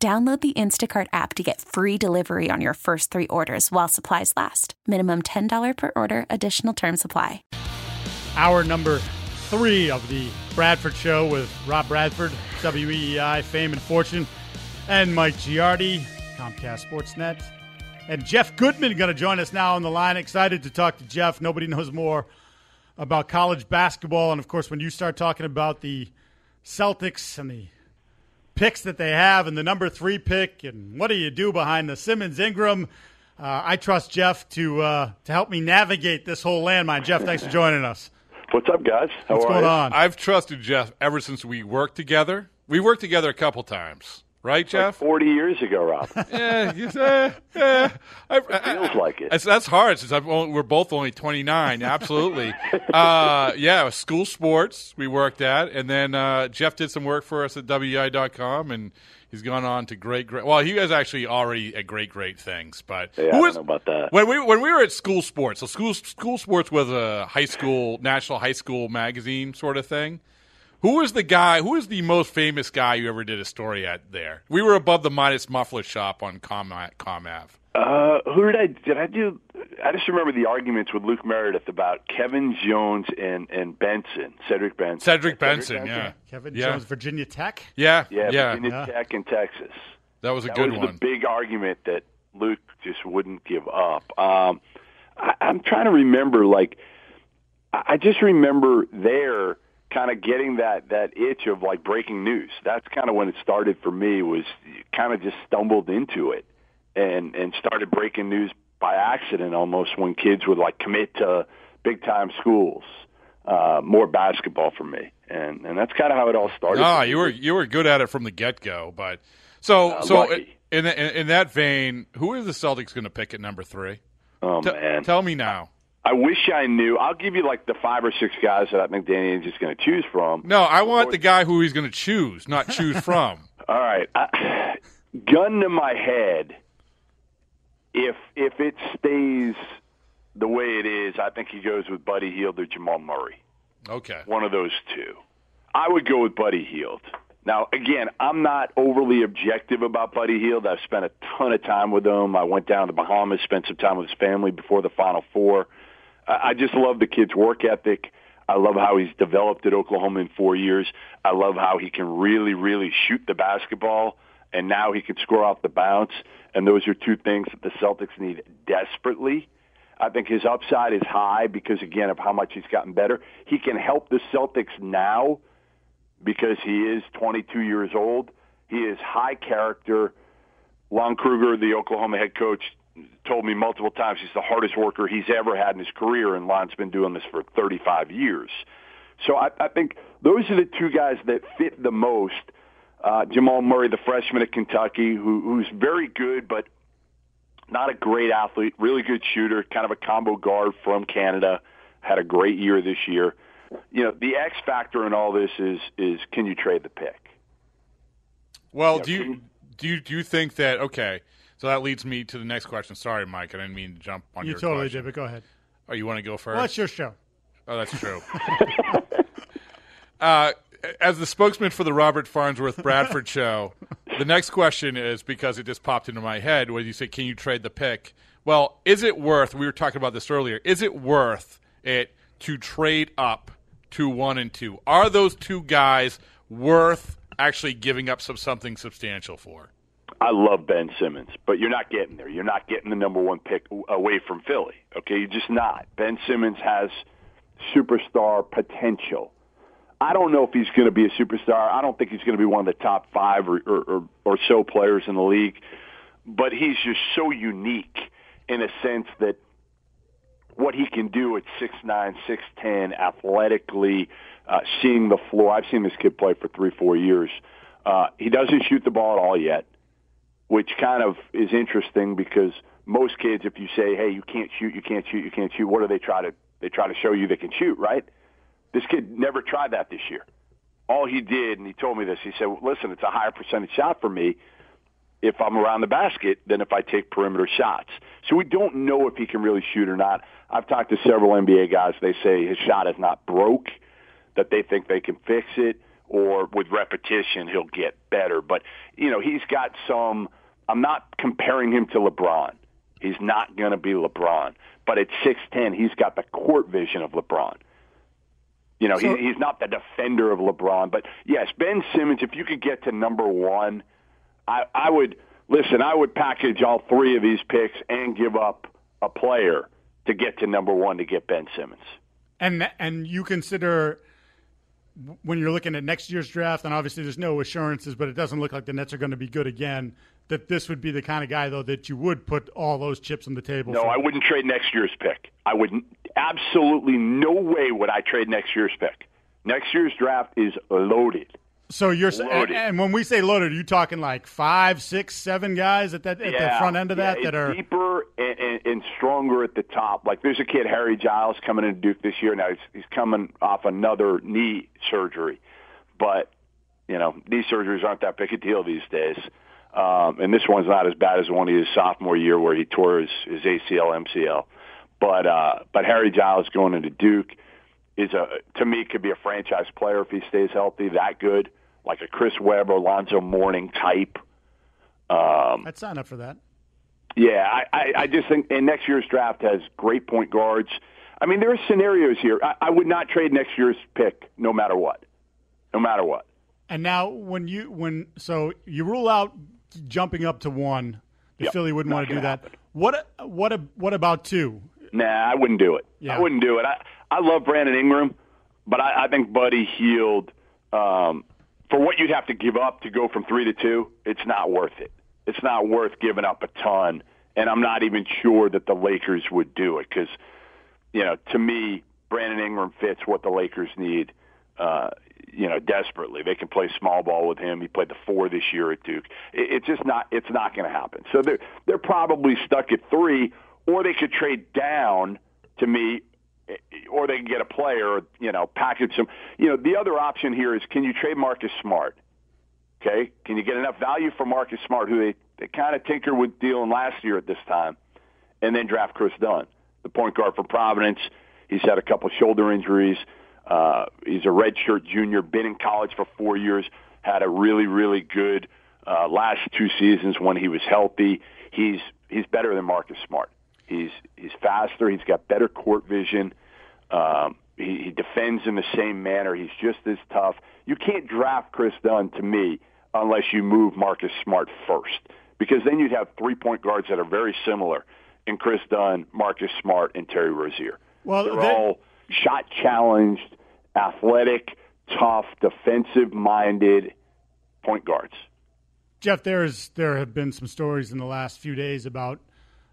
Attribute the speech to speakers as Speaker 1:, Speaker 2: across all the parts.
Speaker 1: Download the Instacart app to get free delivery on your first three orders while supplies last. Minimum $10 per order, additional term supply.
Speaker 2: Hour number three of the Bradford Show with Rob Bradford, WEEI, Fame and Fortune, and Mike Giardi, Comcast Sportsnet. And Jeff Goodman going to join us now on the line. Excited to talk to Jeff. Nobody knows more about college basketball. And of course, when you start talking about the Celtics and the picks that they have and the number three pick and what do you do behind the Simmons Ingram. Uh, I trust Jeff to uh, to help me navigate this whole landmine. Jeff, thanks for joining us.
Speaker 3: What's up, guys?
Speaker 2: How What's going
Speaker 3: you?
Speaker 2: on?
Speaker 4: I've trusted Jeff ever since we worked together. We worked together a couple times. Right, Jeff?
Speaker 3: Like Forty years ago, Rob.
Speaker 4: yeah, uh, uh,
Speaker 3: I, feels like it.
Speaker 4: That's hard since only, we're both only twenty nine. Absolutely. uh, yeah, school sports we worked at, and then uh, Jeff did some work for us at WEEI.com, and he's gone on to great, great. Well, he was actually already at great, great things. But
Speaker 3: yeah,
Speaker 4: who
Speaker 3: was, know about that.
Speaker 4: When we when we were at school sports, so school school sports was a high school national high school magazine sort of thing. Who was the guy? Who was the most famous guy you ever did a story at there? We were above the Midas Muffler shop on Com, Com Ave.
Speaker 3: Uh, who did I did I do? I just remember the arguments with Luke Meredith about Kevin Jones and and Benson, Cedric Benson.
Speaker 4: Cedric Benson, Cedric Benson? yeah.
Speaker 2: Kevin
Speaker 4: yeah.
Speaker 2: Jones, Virginia Tech.
Speaker 4: Yeah,
Speaker 3: yeah,
Speaker 4: yeah.
Speaker 3: Virginia
Speaker 4: yeah.
Speaker 3: Tech in Texas.
Speaker 4: That was a
Speaker 3: that
Speaker 4: good
Speaker 3: was
Speaker 4: one.
Speaker 3: the big argument that Luke just wouldn't give up. Um, I, I'm trying to remember, like, I just remember there kind of getting that that itch of like breaking news. That's kind of when it started for me. Was kind of just stumbled into it and and started breaking news by accident almost when kids would like commit to big time schools. Uh, more basketball for me, and and that's kind of how it all started.
Speaker 4: Ah, you were you were good at it from the get go, but so
Speaker 3: uh,
Speaker 4: so in, in, in that vein, who is the Celtics going to pick at number three?
Speaker 3: Oh
Speaker 4: T-
Speaker 3: man,
Speaker 4: tell me now.
Speaker 3: I wish I knew. I'll give you like the five or six guys that I think Danny is just going to choose from.
Speaker 4: No, I want the guy who he's going to choose, not choose from.
Speaker 3: All right, I, gun to my head. If if it stays the way it is, I think he goes with Buddy Hield or Jamal Murray.
Speaker 4: Okay,
Speaker 3: one of those two. I would go with Buddy Hield. Now, again, I'm not overly objective about Buddy Hield. I've spent a ton of time with him. I went down to the Bahamas, spent some time with his family before the Final Four. I just love the kid's work ethic. I love how he's developed at Oklahoma in four years. I love how he can really, really shoot the basketball, and now he can score off the bounce. And those are two things that the Celtics need desperately. I think his upside is high because, again, of how much he's gotten better. He can help the Celtics now because he is 22 years old. He is high character. Lon Kruger, the Oklahoma head coach, told me multiple times he's the hardest worker he's ever had in his career, and Lon's been doing this for 35 years. So I, I think those are the two guys that fit the most. Uh, Jamal Murray, the freshman at Kentucky, who, who's very good, but not a great athlete, really good shooter, kind of a combo guard from Canada, had a great year this year. You know, the X factor in all this is is can you trade the pick?
Speaker 4: Well, you know, do you do you do you think that okay? So that leads me to the next question. Sorry, Mike, I didn't mean to jump on
Speaker 2: you
Speaker 4: your.
Speaker 2: totally
Speaker 4: question.
Speaker 2: did, but go ahead.
Speaker 4: Oh, you want to go first?
Speaker 2: Well, it's your show.
Speaker 4: Oh, that's true. uh, as the spokesman for the Robert Farnsworth Bradford show, the next question is because it just popped into my head when you say, "Can you trade the pick?" Well, is it worth? We were talking about this earlier. Is it worth it to trade up to one and two? Are those two guys worth actually giving up some something substantial for?
Speaker 3: I love Ben Simmons, but you're not getting there. You're not getting the number one pick away from Philly. Okay, you're just not. Ben Simmons has superstar potential. I don't know if he's going to be a superstar. I don't think he's going to be one of the top five or, or, or so players in the league, but he's just so unique in a sense that what he can do at six nine, six ten, athletically, uh, seeing the floor. I've seen this kid play for three, four years. Uh, he doesn't shoot the ball at all yet which kind of is interesting because most kids, if you say, "Hey, you can't shoot, you can't shoot, you can't shoot," what do they try to? They try to show you they can shoot, right? This kid never tried that this year. All he did, and he told me this, he said, "Listen, it's a higher percentage shot for me if I'm around the basket than if I take perimeter shots." So we don't know if he can really shoot or not. I've talked to several NBA guys. They say his shot is not broke, that they think they can fix it, or with repetition he'll get better. But you know, he's got some. I'm not comparing him to LeBron. He's not going to be LeBron. But at 6'10", he's got the court vision of LeBron. You know, so, he, he's not the defender of LeBron. But yes, Ben Simmons, if you could get to number one, I, I would listen. I would package all three of these picks and give up a player to get to number one to get Ben Simmons.
Speaker 2: And and you consider when you're looking at next year's draft, and obviously there's no assurances, but it doesn't look like the Nets are going to be good again. That this would be the kind of guy, though, that you would put all those chips on the table.
Speaker 3: No,
Speaker 2: for.
Speaker 3: I wouldn't trade next year's pick. I would absolutely no way would I trade next year's pick. Next year's draft is loaded.
Speaker 2: So you're loaded. and when we say loaded, are you talking like five, six, seven guys at that at
Speaker 3: yeah,
Speaker 2: the front end of
Speaker 3: yeah,
Speaker 2: that that are
Speaker 3: deeper and, and, and, stronger at the top. Like there's a kid Harry Giles coming into Duke this year. Now he's, he's coming off another knee surgery, but you know knee surgeries aren't that big a deal these days. Um, and this one's not as bad as the one he his sophomore year where he tore his, his ACL, MCL. But uh, but Harry Giles going into Duke is a to me could be a franchise player if he stays healthy. That good like a Chris Webber, Alonzo Mourning type.
Speaker 2: Um, I'd sign up for that.
Speaker 3: Yeah, I, I, I just think and next year's draft has great point guards. I mean, there are scenarios here. I, I would not trade next year's pick, no matter what, no matter what.
Speaker 2: And now, when you when so you rule out jumping up to one, the yep, Philly wouldn't want to do that. Happen. What what what about two?
Speaker 3: Nah, I wouldn't do it. Yeah. I wouldn't do it. I I love Brandon Ingram, but I, I think Buddy Hield um, for what you'd have to give up to go from three to two, it's not worth it. It's not worth giving up a ton, and I'm not even sure that the Lakers would do it because, you know, to me, Brandon Ingram fits what the Lakers need. Uh, you know, desperately. They can play small ball with him. He played the four this year at Duke. It, it's just not. It's not going to happen. So they're they're probably stuck at three, or they could trade down to me or they can get a player, you know, package them. You know, the other option here is can you trade Marcus Smart? Okay, can you get enough value for Marcus Smart, who they, they kind of tinkered with dealing last year at this time, and then draft Chris Dunn, the point guard for Providence. He's had a couple shoulder injuries. Uh, he's a redshirt junior, been in college for four years, had a really, really good uh, last two seasons when he was healthy. He's he's better than Marcus Smart. He's he's faster. He's got better court vision. Um, he, he defends in the same manner. He's just as tough. You can't draft Chris Dunn to me unless you move Marcus Smart first, because then you'd have three point guards that are very similar in Chris Dunn, Marcus Smart, and Terry Rozier. Well, they're they... all shot challenged, athletic, tough, defensive minded point guards.
Speaker 2: Jeff, there's there have been some stories in the last few days about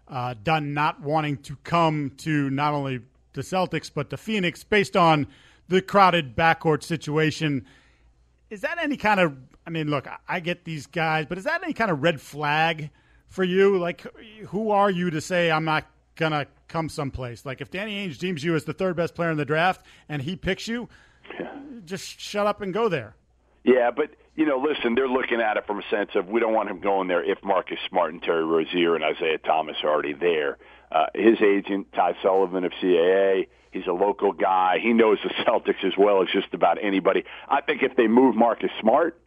Speaker 2: uh, Dunn not wanting to come to not only the Celtics but the Phoenix based on the crowded backcourt situation. Is that any kind of? I mean, look, I get these guys, but is that any kind of red flag for you? Like, who are you to say I'm not gonna come someplace? Like, if Danny Ainge deems you as the third best player in the draft and he picks you, just shut up and go there.
Speaker 3: Yeah, but you know, listen, they're looking at it from a sense of we don't want him going there if Marcus Smart and Terry Rozier and Isaiah Thomas are already there. Uh, his agent, Ty Sullivan of CAA, he's a local guy. He knows the Celtics as well as just about anybody. I think if they move Marcus Smart,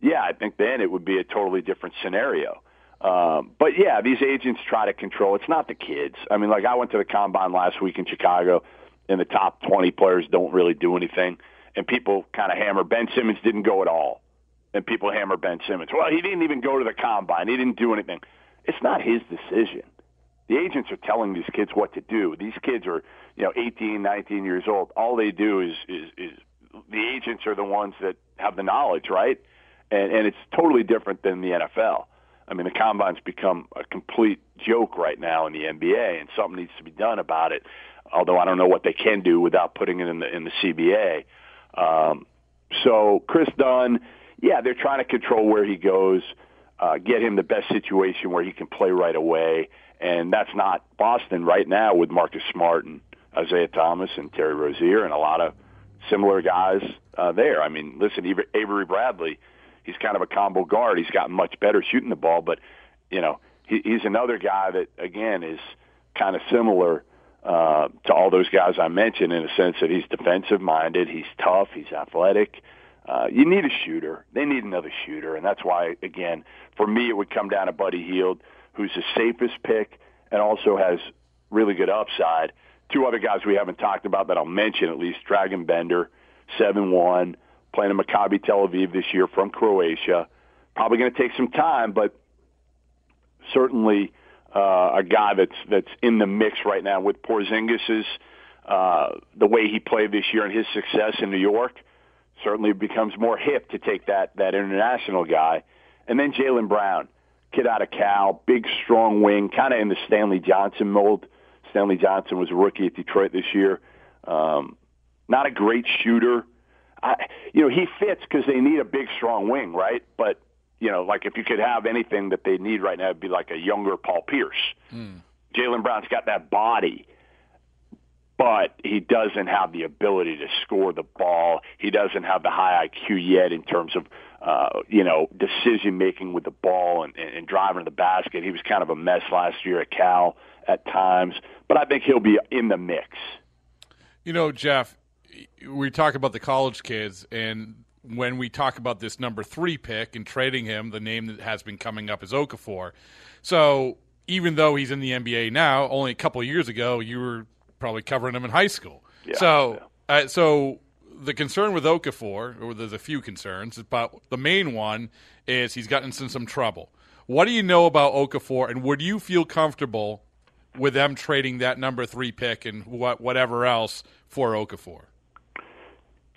Speaker 3: yeah, I think then it would be a totally different scenario. Um, but yeah, these agents try to control. It's not the kids. I mean, like I went to the combine last week in Chicago, and the top 20 players don't really do anything, and people kind of hammer. Ben Simmons didn't go at all and people hammer Ben Simmons. Well, he didn't even go to the combine. He didn't do anything. It's not his decision. The agents are telling these kids what to do. These kids are, you know, 18, 19 years old. All they do is is, is the agents are the ones that have the knowledge, right? And and it's totally different than the NFL. I mean, the combine's become a complete joke right now in the NBA, and something needs to be done about it. Although I don't know what they can do without putting it in the in the CBA. Um, so Chris Dunn, yeah, they're trying to control where he goes. uh, get him the best situation where he can play right away. And that's not Boston right now with Marcus Smart and Isaiah Thomas and Terry Rozier and a lot of similar guys uh, there. I mean, listen, Avery Bradley, he's kind of a combo guard. He's gotten much better shooting the ball, but you know, he, he's another guy that again is kind of similar uh, to all those guys I mentioned in a sense that he's defensive minded, he's tough, he's athletic. You need a shooter. They need another shooter, and that's why, again, for me, it would come down to Buddy Hield, who's the safest pick and also has really good upside. Two other guys we haven't talked about that I'll mention at least: Dragan Bender, seven one, playing in Maccabi Tel Aviv this year from Croatia. Probably going to take some time, but certainly uh, a guy that's that's in the mix right now with Porzingis's uh, the way he played this year and his success in New York. Certainly becomes more hip to take that that international guy, and then Jaylen Brown, kid out of Cal, big strong wing, kind of in the Stanley Johnson mold. Stanley Johnson was a rookie at Detroit this year. Um, not a great shooter. I, you know, he fits because they need a big, strong wing, right? But you know, like if you could have anything that they need right now, it'd be like a younger Paul Pierce. Mm. Jaylen Brown's got that body, but he doesn't have the ability to score the ball. He doesn't have the high IQ yet in terms of, uh, you know, decision making with the ball and, and driving to the basket. He was kind of a mess last year at Cal at times, but I think he'll be in the mix.
Speaker 4: You know, Jeff, we talk about the college kids, and when we talk about this number three pick and trading him, the name that has been coming up is Okafor. So even though he's in the NBA now, only a couple years ago, you were probably covering him in high school.
Speaker 3: Yeah,
Speaker 4: so, yeah. Uh, so the concern with Okafor, or there's a few concerns, but the main one is he's gotten into some trouble. What do you know about Okafor, and would you feel comfortable with them trading that number three pick and what whatever else for Okafor?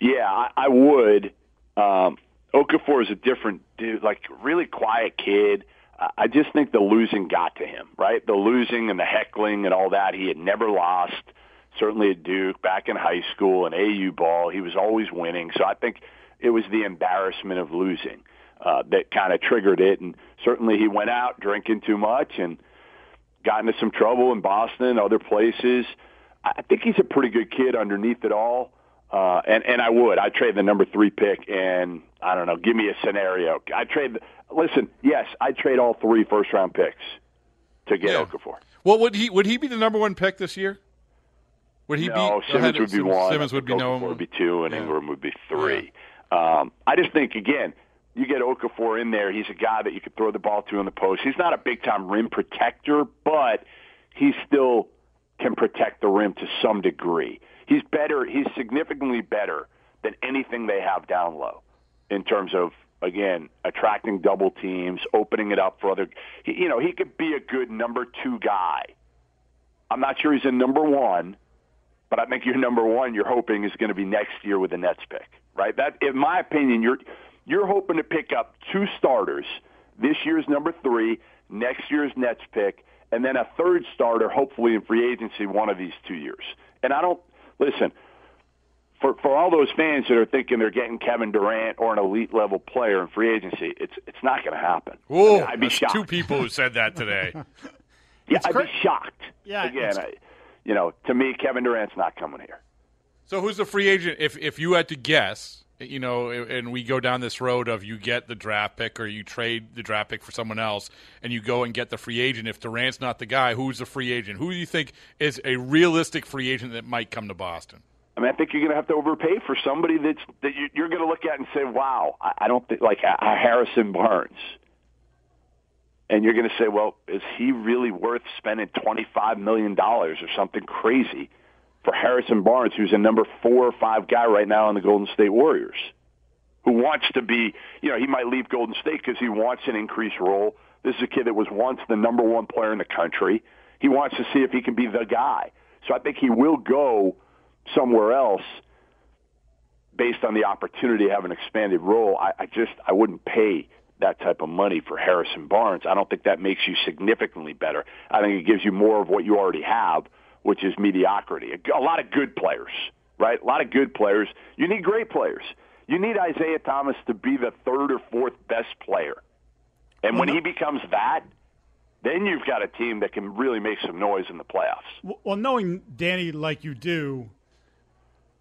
Speaker 3: Yeah, I, I would. Um, Okafor is a different dude, like really quiet kid. I just think the losing got to him, right? The losing and the heckling and all that. He had never lost. Certainly at Duke, back in high school, and AU ball, he was always winning. So I think it was the embarrassment of losing uh, that kind of triggered it. And certainly he went out drinking too much and got into some trouble in Boston, and other places. I think he's a pretty good kid underneath it all. Uh, and and I would. I trade the number three pick, and I don't know. Give me a scenario. I trade. Listen, yes, I'd trade all three first round picks to get yeah. Okafor.
Speaker 4: Well, would he would he be the number one pick this year? Would he
Speaker 3: no,
Speaker 4: be?
Speaker 3: Simmons would be
Speaker 4: Simmons,
Speaker 3: one.
Speaker 4: Simmons would be
Speaker 3: no. Would be two, and yeah. Ingram would be three. Yeah. Um, I just think again, you get Okafor in there. He's a guy that you could throw the ball to in the post. He's not a big time rim protector, but he still can protect the rim to some degree he's better. He's significantly better than anything they have down low in terms of again attracting double teams, opening it up for other. He, you know, he could be a good number two guy. I'm not sure he's a number one, but I think your number one you're hoping is going to be next year with the Nets pick, right? That, in my opinion, you're you're hoping to pick up two starters. This year's number three, next year's Nets pick, and then a third starter, hopefully in free agency one of these two years. And I don't listen, for for all those fans that are thinking they're getting Kevin Durant or an elite level player in free agency, it's it's not going to happen.
Speaker 4: Whoa,
Speaker 3: I mean, I'd be shocked.
Speaker 4: Two people who said that today.
Speaker 3: yeah, I'd be shocked. Yeah, again, I, you know, to me, Kevin Durant's not coming here.
Speaker 4: So who's the free agent? If if you had to guess, you know, and we go down this road of you get the draft pick or you trade the draft pick for someone else, and you go and get the free agent. If Durant's not the guy, who's the free agent? Who do you think is a realistic free agent that might come to Boston?
Speaker 3: I mean, I think you're going to have to overpay for somebody that's that you're going to look at and say, "Wow, I don't think like Harrison Barnes." And you're going to say, "Well, is he really worth spending twenty five million dollars or something crazy?" for Harrison Barnes, who's a number four or five guy right now on the Golden State Warriors, who wants to be, you know, he might leave Golden State because he wants an increased role. This is a kid that was once the number one player in the country. He wants to see if he can be the guy. So I think he will go somewhere else based on the opportunity to have an expanded role. I, I just I wouldn't pay that type of money for Harrison Barnes. I don't think that makes you significantly better. I think it gives you more of what you already have which is mediocrity. A, a lot of good players, right? A lot of good players. You need great players. You need Isaiah Thomas to be the third or fourth best player. And when he becomes that, then you've got a team that can really make some noise in the playoffs.
Speaker 2: Well, knowing Danny like you do,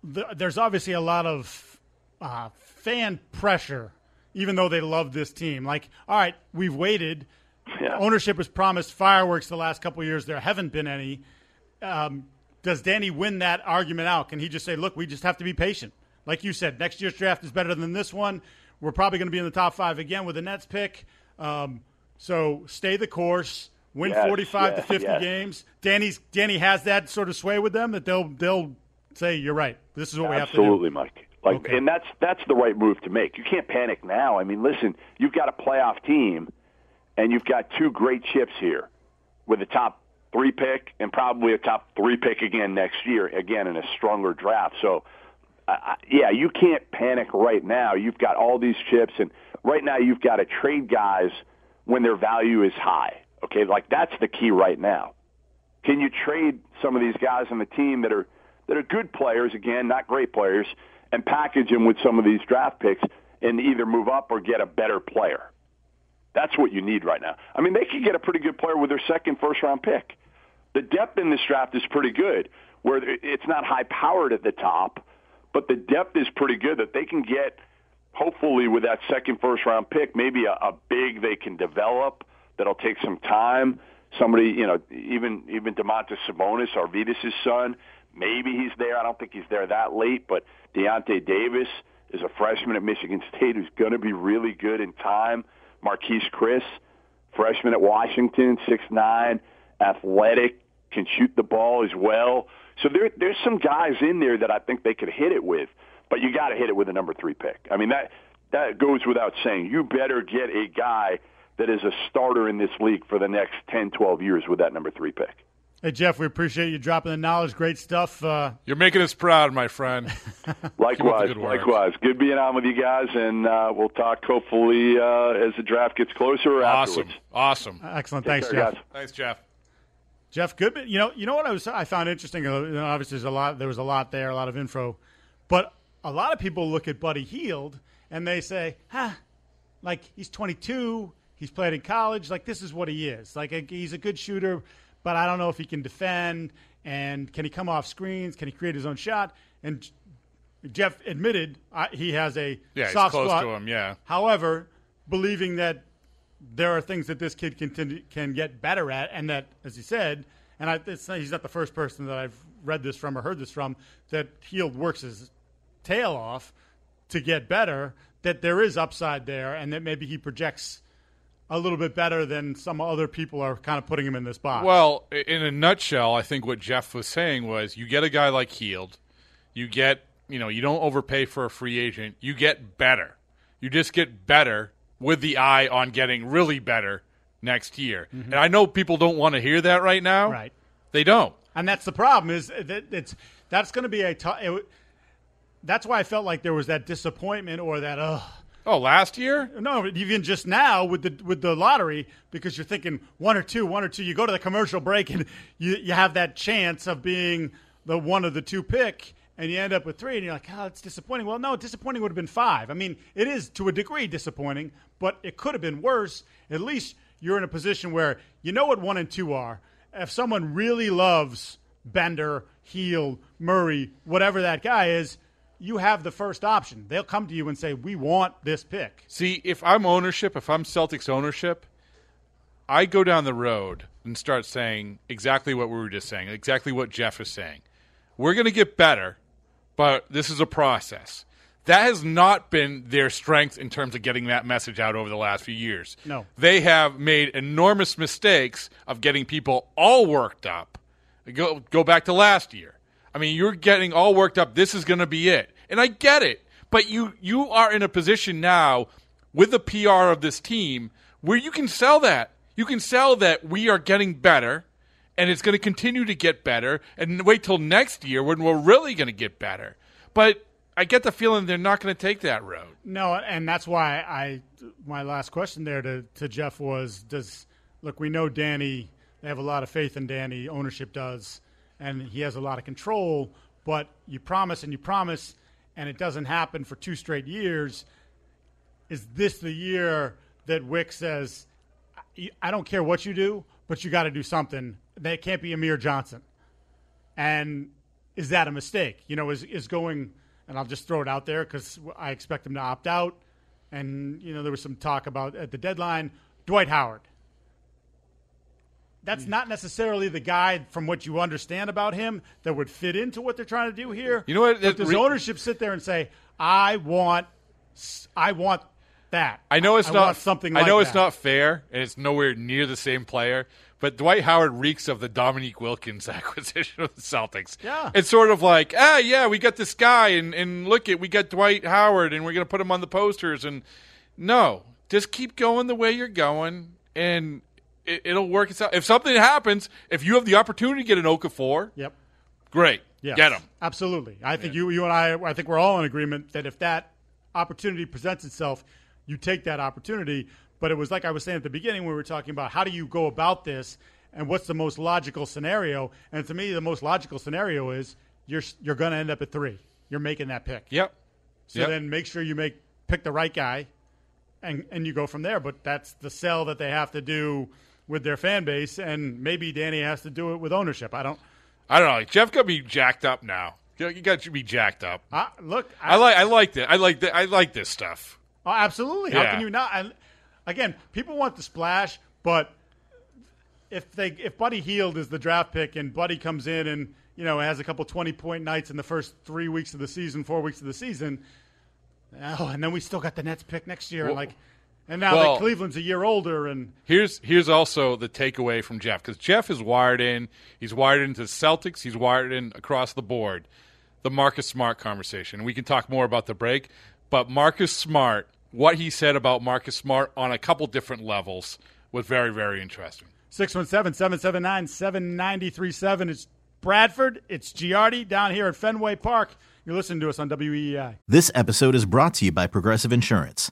Speaker 2: there's obviously a lot of uh, fan pressure, even though they love this team. Like, all right, we've waited. Yeah. Ownership has promised fireworks the last couple years. There haven't been any. Um, does Danny win that argument out? Can he just say, look, we just have to be patient? Like you said, next year's draft is better than this one. We're probably going to be in the top five again with the Nets pick. Um, so stay the course, win yes, 45 yes, to 50 yes. games. Danny's Danny has that sort of sway with them that they'll they'll say you're right. This is what we have to do.
Speaker 3: Absolutely, Mike. Like, okay. and that's that's the right move to make. You can't panic now. I mean, listen, you've got a playoff team, and you've got two great chips here, with a top three pick and probably a top three pick again next year, again in a stronger draft. So, uh, yeah, you can't panic right now. You've got all these chips, and right now you've got to trade guys when their value is high. Okay, like that's the key right now. Can you trade some of these guys on the team that are that are good players, again, not great players, and package them with some of these draft picks and either move up or get a better player. That's what you need right now. I mean, they could get a pretty good player with their second first round pick. The depth in this draft is pretty good, where it's not high powered at the top, but the depth is pretty good that they can get, hopefully, with that second first round pick, maybe a, a big they can develop that'll take some time. Somebody, you know, even even Domantas Sabonis, Arvydas' son, Maybe he's there. I don't think he's there that late, but Deyonta Davis is a freshman at Michigan State who's going to be really good in time. Marquese Chriss, freshman at Washington, six nine, athletic, can shoot the ball as well. So there, there's some guys in there that I think they could hit it with, but you got to hit it with a number three pick. I mean that that goes without saying. You better get a guy that is a starter in this league for the next 10, 12 years with that number three pick.
Speaker 2: Hey, Jeff, we appreciate you dropping the knowledge. Great stuff. Uh,
Speaker 4: You're making us proud, my friend.
Speaker 3: likewise, likewise. Good being on with you guys, and uh, we'll talk hopefully uh, as the draft gets closer or
Speaker 4: awesome.
Speaker 3: afterwards.
Speaker 4: Awesome.
Speaker 2: Excellent. Take Thanks, care, Jeff.
Speaker 3: Guys.
Speaker 4: Thanks, Jeff.
Speaker 2: Jeff Goodman. You know, you know what I was I found interesting. Uh, obviously, there's a lot. There was a lot there, a lot of info, but a lot of people look at Buddy Hield and they say, "Huh, like he's 22, he's played in college, like this is what he is. Like he's a good shooter." But I don't know if he can defend and can he come off screens? Can he create his own shot? And Jeff admitted he has a
Speaker 4: yeah,
Speaker 2: soft
Speaker 4: close
Speaker 2: spot.
Speaker 4: to him. Yeah.
Speaker 2: However, believing that there are things that this kid can can get better at, and that, as he said, and I, he's not the first person that I've read this from or heard this from that Hield works his tail off to get better. That there is upside there, and that maybe he projects a little bit better than some other people are kind of putting him in this box.
Speaker 4: Well, in a nutshell, I think what Jeff was saying was you get a guy like Hield, you get, you know, you don't overpay for a free agent, you get better. You just get better with the eye on getting really better next year. Mm-hmm. And I know people don't want to hear that right now.
Speaker 2: Right.
Speaker 4: They don't.
Speaker 2: And that's the problem is that it's that's going to be a that's why I felt like there was that disappointment or that oh
Speaker 4: Oh, last year?
Speaker 2: No, even just now with the with the lottery, because you're thinking one or two, one or two. You go to the commercial break and you you have that chance of being the one of the two pick, and you end up with three, and you're like, ah, oh, it's disappointing. Well, no, disappointing would have been five. I mean, it is to a degree disappointing, but it could have been worse. At least you're in a position where you know what one and two are. If someone really loves Bender, Hield, Murray, whatever that guy is you have the first option. They'll come to you and say, "We want this pick."
Speaker 4: See, if I'm ownership, if I'm Celtics ownership, I go down the road and start saying exactly what we were just saying, exactly what Jeff is saying. We're going to get better, but this is a process. That has not been their strength in terms of getting that message out over the last few years.
Speaker 2: No.
Speaker 4: They have made enormous mistakes of getting people all worked up. Go go back to last year. I mean, you're getting all worked up. This is going to be it. And I get it. But you you are in a position now with the PR of this team where you can sell that. You can sell that we are getting better and it's going to continue to get better and wait till next year when we're really going to get better. But I get the feeling they're not going to take that road.
Speaker 2: No, and that's why I my last question there to, to Jeff was does look, we know Danny, they have a lot of faith in Danny, ownership does and he has a lot of control. But you promise and you promise, and it doesn't happen for two straight years. Is this the year that Wyc says, I don't care what you do, but you got to do something. That can't be Amir Johnson. And is that a mistake? You know, is is going and I'll just throw it out there because I expect him to opt out. And you know, there was some talk about at the deadline Dwight Howard. That's not necessarily the guy, from what you understand about him, that would fit into what they're trying to do here.
Speaker 4: You know what?
Speaker 2: But does
Speaker 4: re-
Speaker 2: ownership sit there and say, "I want, I want that"?
Speaker 4: I know it's
Speaker 2: I
Speaker 4: not
Speaker 2: something.
Speaker 4: I
Speaker 2: like
Speaker 4: know it's
Speaker 2: that.
Speaker 4: not fair, and it's nowhere near the same player. But Dwight Howard reeks of the Dominique Wilkins acquisition of the Celtics.
Speaker 2: Yeah.
Speaker 4: it's sort of like, ah, yeah, we got this guy, and and look at we got Dwight Howard, and we're gonna put him on the posters. And no, just keep going the way you're going, and it, it'll work itself. If something happens, if you have the opportunity to get an Okafor,
Speaker 2: Yep.
Speaker 4: great,
Speaker 2: Yes,
Speaker 4: get him.
Speaker 2: Absolutely. I think you, you and I, I think we're all in agreement that if that opportunity presents itself, you take that opportunity. But it was like I was saying at the beginning when we were talking about how do you go about this and what's the most logical scenario. And to me, the most logical scenario is you're you're going to end up at three. You're making that pick.
Speaker 4: Yep.
Speaker 2: So
Speaker 4: Yep.
Speaker 2: then make sure you make pick the right guy, and and you go from there. But that's the sell that they have to do with their fan base, and maybe Danny has to do it with ownership. I don't.
Speaker 4: I don't know. Jeff got me jacked up now. You got to be jacked up.
Speaker 2: I, look,
Speaker 4: I like. I liked it. I like. I like this stuff.
Speaker 2: Oh, absolutely. How can you not? And again, people want the splash, but if they if Buddy Hield is the draft pick and Buddy comes in and you know has a couple twenty point nights in the first three weeks of the season, four weeks of the season, oh, and then we still got the Nets pick next year, and
Speaker 4: Well-
Speaker 2: like, and now
Speaker 4: well-
Speaker 2: that Cleveland's a year older, and
Speaker 4: Here's here's also the takeaway from Jeff because Jeff is wired in. He's wired into the Celtics. He's wired in across the board. The Marcus Smart conversation. We can talk more about the break, but Marcus Smart, what he said about Marcus Smart on a couple different levels was very very interesting.
Speaker 2: 617-779-7937. It's Bradford. It's Giardi down here at Fenway Park. You're listening to us on WEEI.
Speaker 5: This episode is brought to you by Progressive Insurance.